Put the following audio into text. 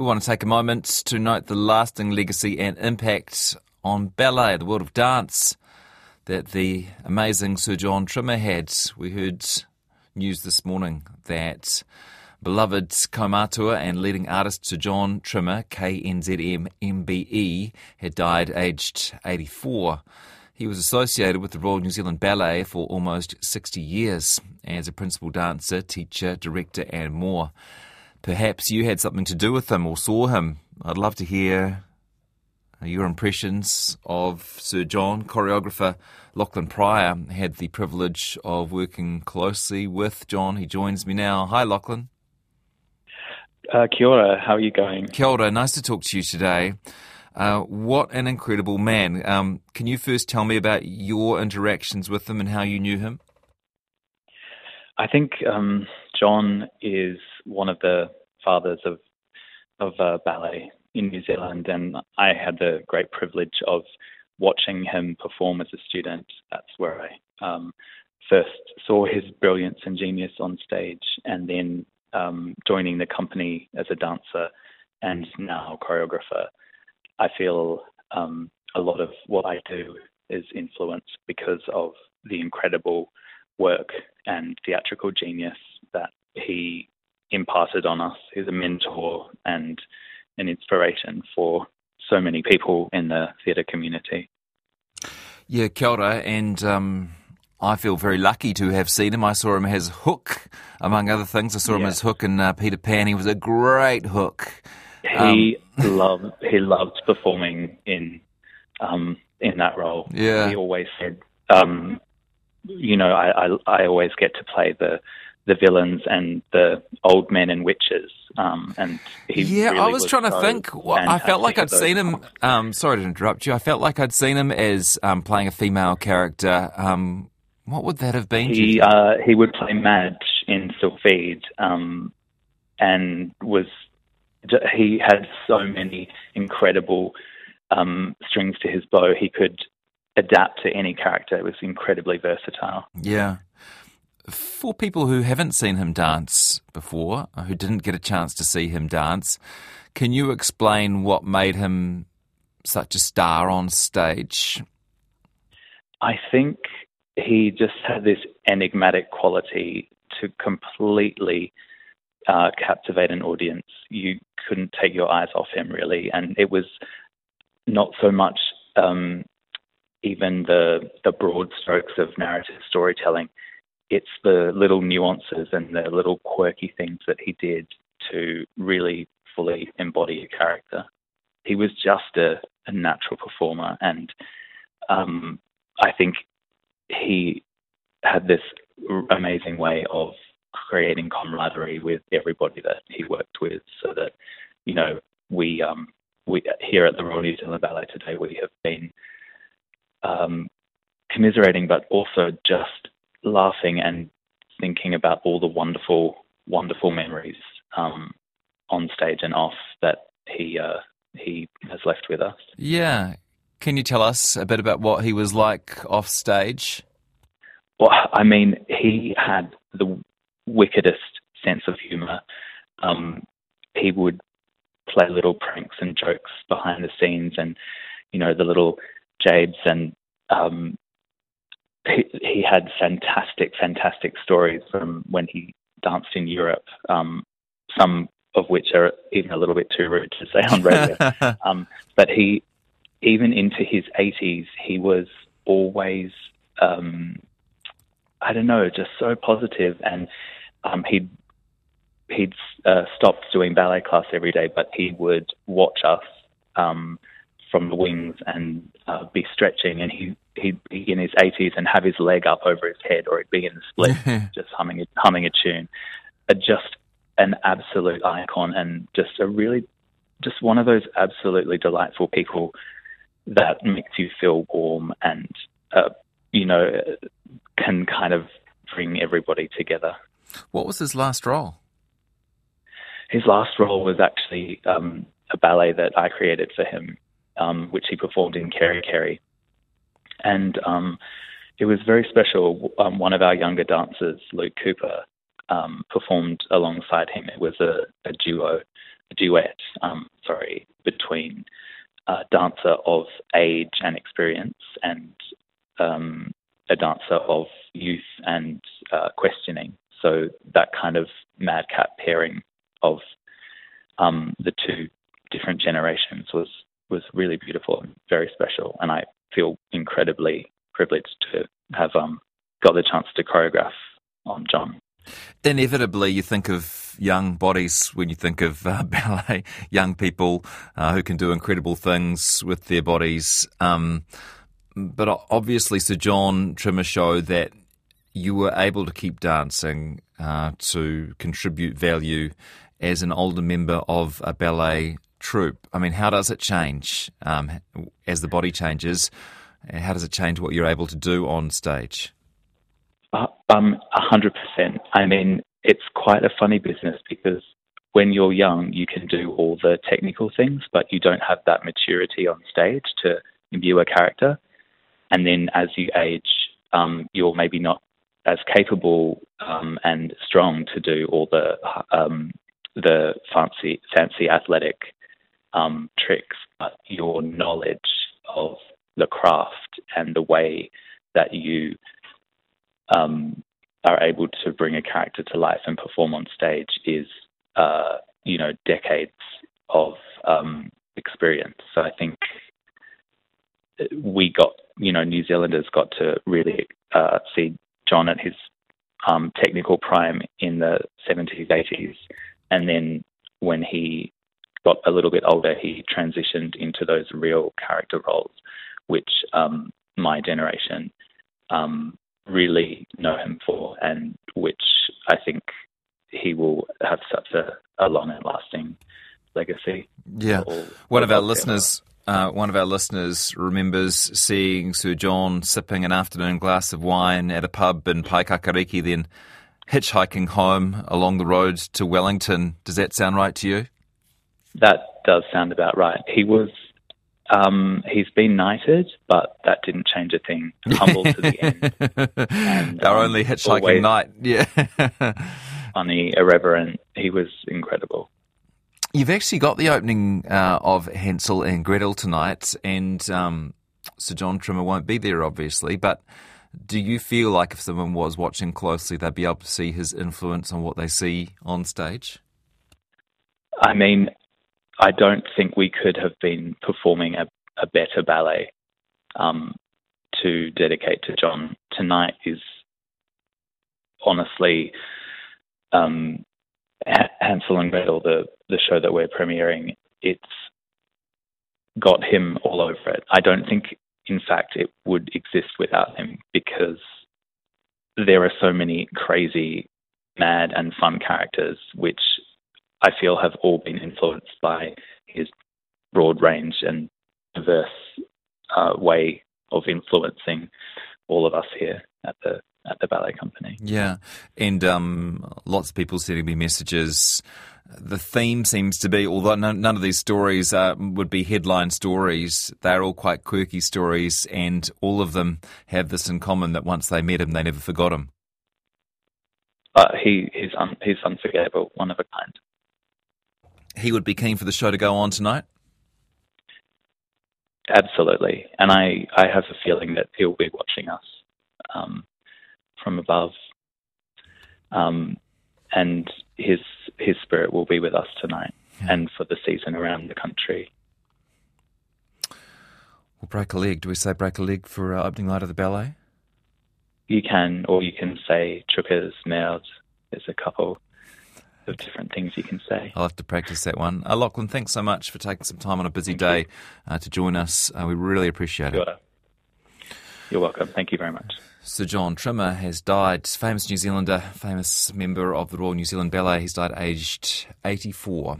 We want to take a moment to note the lasting legacy and impact on ballet, the world of dance, that the amazing Sir Jon Trimmer had. We heard news this morning that beloved kaumatua and leading artist Sir Jon Trimmer, KNZM MBE, had died aged 84. He was associated with the Royal New Zealand Ballet for almost 60 years as a principal dancer, teacher, director, and more. Perhaps you had something to do with him or saw him. I'd love to hear your impressions of Sir Jon. Choreographer Loughlan Prior had the privilege of working closely with Jon. He joins me now. Hi, Loughlan. Uh, kia ora, how are you going? Kia ora, nice to talk to you today. Uh, what an incredible man. Um, can you first tell me about your interactions with him and how you knew him? I think um, Jon is one of the fathers of of uh, ballet in New Zealand, and I had the great privilege of watching him perform as a student. That's where I um, first saw his brilliance and genius on stage, and then um, joining the company as a dancer and now choreographer. I feel um, a lot of what I do is influenced because of the incredible work and theatrical genius that he imparted on us. He's a mentor and an inspiration for so many people in the theatre community. Yeah, kia ora, and um, I feel very lucky to have seen him. I saw him as Hook, among other things. I saw him as Hook in uh, Peter Pan. He was a great Hook. He um, loved he loved performing in um, in that role. Yeah, he always said, um, you know, I, I I always get to play the the villains and the old men and witches. Um, and yeah, really I was, was trying to think. Well, I felt like I'd seen him. Um, sorry to interrupt you. I felt like I'd seen him as um, playing a female character. Um, what would that have been? He uh, he would play Madge in Sylphide, um, and was he had so many incredible um, strings to his bow. He could adapt to any character. It was incredibly versatile. Yeah. For people who haven't seen him dance before, who didn't get a chance to see him dance, can you explain what made him such a star on stage? I think he just had this enigmatic quality to completely uh, captivate an audience. You couldn't take your eyes off him, really, and it was not so much um, even the the broad strokes of narrative storytelling. It's the little nuances and the little quirky things that he did to really fully embody a character. He was just a, a natural performer, and um, I think he had this amazing way of creating camaraderie with everybody that he worked with, so that you know we um, we here at the Royal New Zealand Ballet today we have been um, commiserating, but also just laughing and thinking about all the wonderful, wonderful memories um, on stage and off that he uh, he has left with us. Yeah. Can you tell us a bit about what he was like off stage? Well, I mean, he had the wickedest sense of humour. Um, he would play little pranks and jokes behind the scenes, and you know the little jabes, and um, he, he had fantastic, fantastic stories from when he danced in Europe. Um, some of which are even a little bit too rude to say on radio. um, but he, even into his 80s, he was always, um, I don't know, just so positive. positive, and um, he'd he'd uh, stopped doing ballet class every day, but he would watch us um, from the wings and uh, be stretching, and he he'd be in his 80s and have his leg up over his head, or he'd be in the split, just humming a, humming a tune. Uh, just an absolute icon, and just a really, just one of those absolutely delightful people that makes you feel warm and uh, you know can kind of bring everybody together. What was his last role? His last role was actually um, a ballet that I created for him, um, which he performed in Kerikeri. And um, it was very special. Um, one of our younger dancers, Luke Cooper, um, performed alongside him. It was a, a duo a duet, um, sorry, between a dancer of age and experience and um, a dancer of youth and uh, questioning. So that kind of madcap pairing of um, the two different generations was was really beautiful and very special, and I feel incredibly privileged to have um, got the chance to choreograph on Jon. Inevitably, you think of young bodies when you think of uh, ballet, young people uh, who can do incredible things with their bodies. Um, but obviously, Sir Jon Trimmer showed that you were able to keep dancing uh, to contribute value as an older member of a ballet troupe. I mean, how does it change um, as the body changes? How does it change what you're able to do on stage? Uh, um, a hundred percent. I mean, it's quite a funny business because when you're young, you can do all the technical things, but you don't have that maturity on stage to imbue a character. And then as you age, um, you're maybe not as capable um, and strong to do all the um, the fancy fancy athletic um, tricks, but your knowledge of the craft and the way that you um, are able to bring a character to life and perform on stage is, uh, you know, decades of um, experience. So I think we got, you know, New Zealanders got to really uh, see Jon at his um, technical prime in the 70s, 80s. And then when he got a little bit older, he transitioned into those real character roles, which um, my generation um, really know him for, and which I think he will have such a, a long and lasting legacy. Yeah, one of our listeners. Uh, one of our listeners remembers seeing Sir Jon sipping an afternoon glass of wine at a pub in Paekakariki, then hitchhiking home along the road to Wellington. Does that sound right to you? That does sound about right. He was um, he's been knighted, but that didn't change a thing. Humble to the end. And, Our um, only hitchhiking knight. Yeah. funny, irreverent. He was incredible. You've actually got the opening uh, of Hansel and Gretel tonight, and um, Sir Jon Trimmer won't be there, obviously. But do you feel like if someone was watching closely, they'd be able to see his influence on what they see on stage? I mean, I don't think we could have been performing a, a better ballet um, to dedicate to Jon. Tonight is honestly um, Hansel and Gretel, the the show that we're premiering. It's got him all over it. I don't think, in fact, it would exist without him because there are so many crazy, mad, and fun characters which I feel have all been influenced by his broad range and diverse uh, way of influencing all of us here at the at the ballet company. Yeah, and um, lots of people sending me messages. The theme seems to be, although none, of these stories uh, would be headline stories, they're all quite quirky stories, and all of them have this in common that once they met him, they never forgot him. Uh, he he's un, he's unforgettable, one of a kind he would be keen for the show to go on tonight? Absolutely, and I, I have a feeling that he'll be watching us um, from above, um, and his his spirit will be with us tonight yeah. and for the season around the country. We'll break a leg. Do we say break a leg for uh, opening night of the ballet? You can, or you can say chookas, mouths. There's a couple of different things you can say. I'll have to practice that one. Uh, Loughlan, thanks so much for taking some time on a busy Thank day uh, to join us. Uh, we really appreciate it. You're welcome. Thank you very much. Sir Jon Trimmer has died, famous New Zealander, famous member of the Royal New Zealand Ballet. He's died aged 84.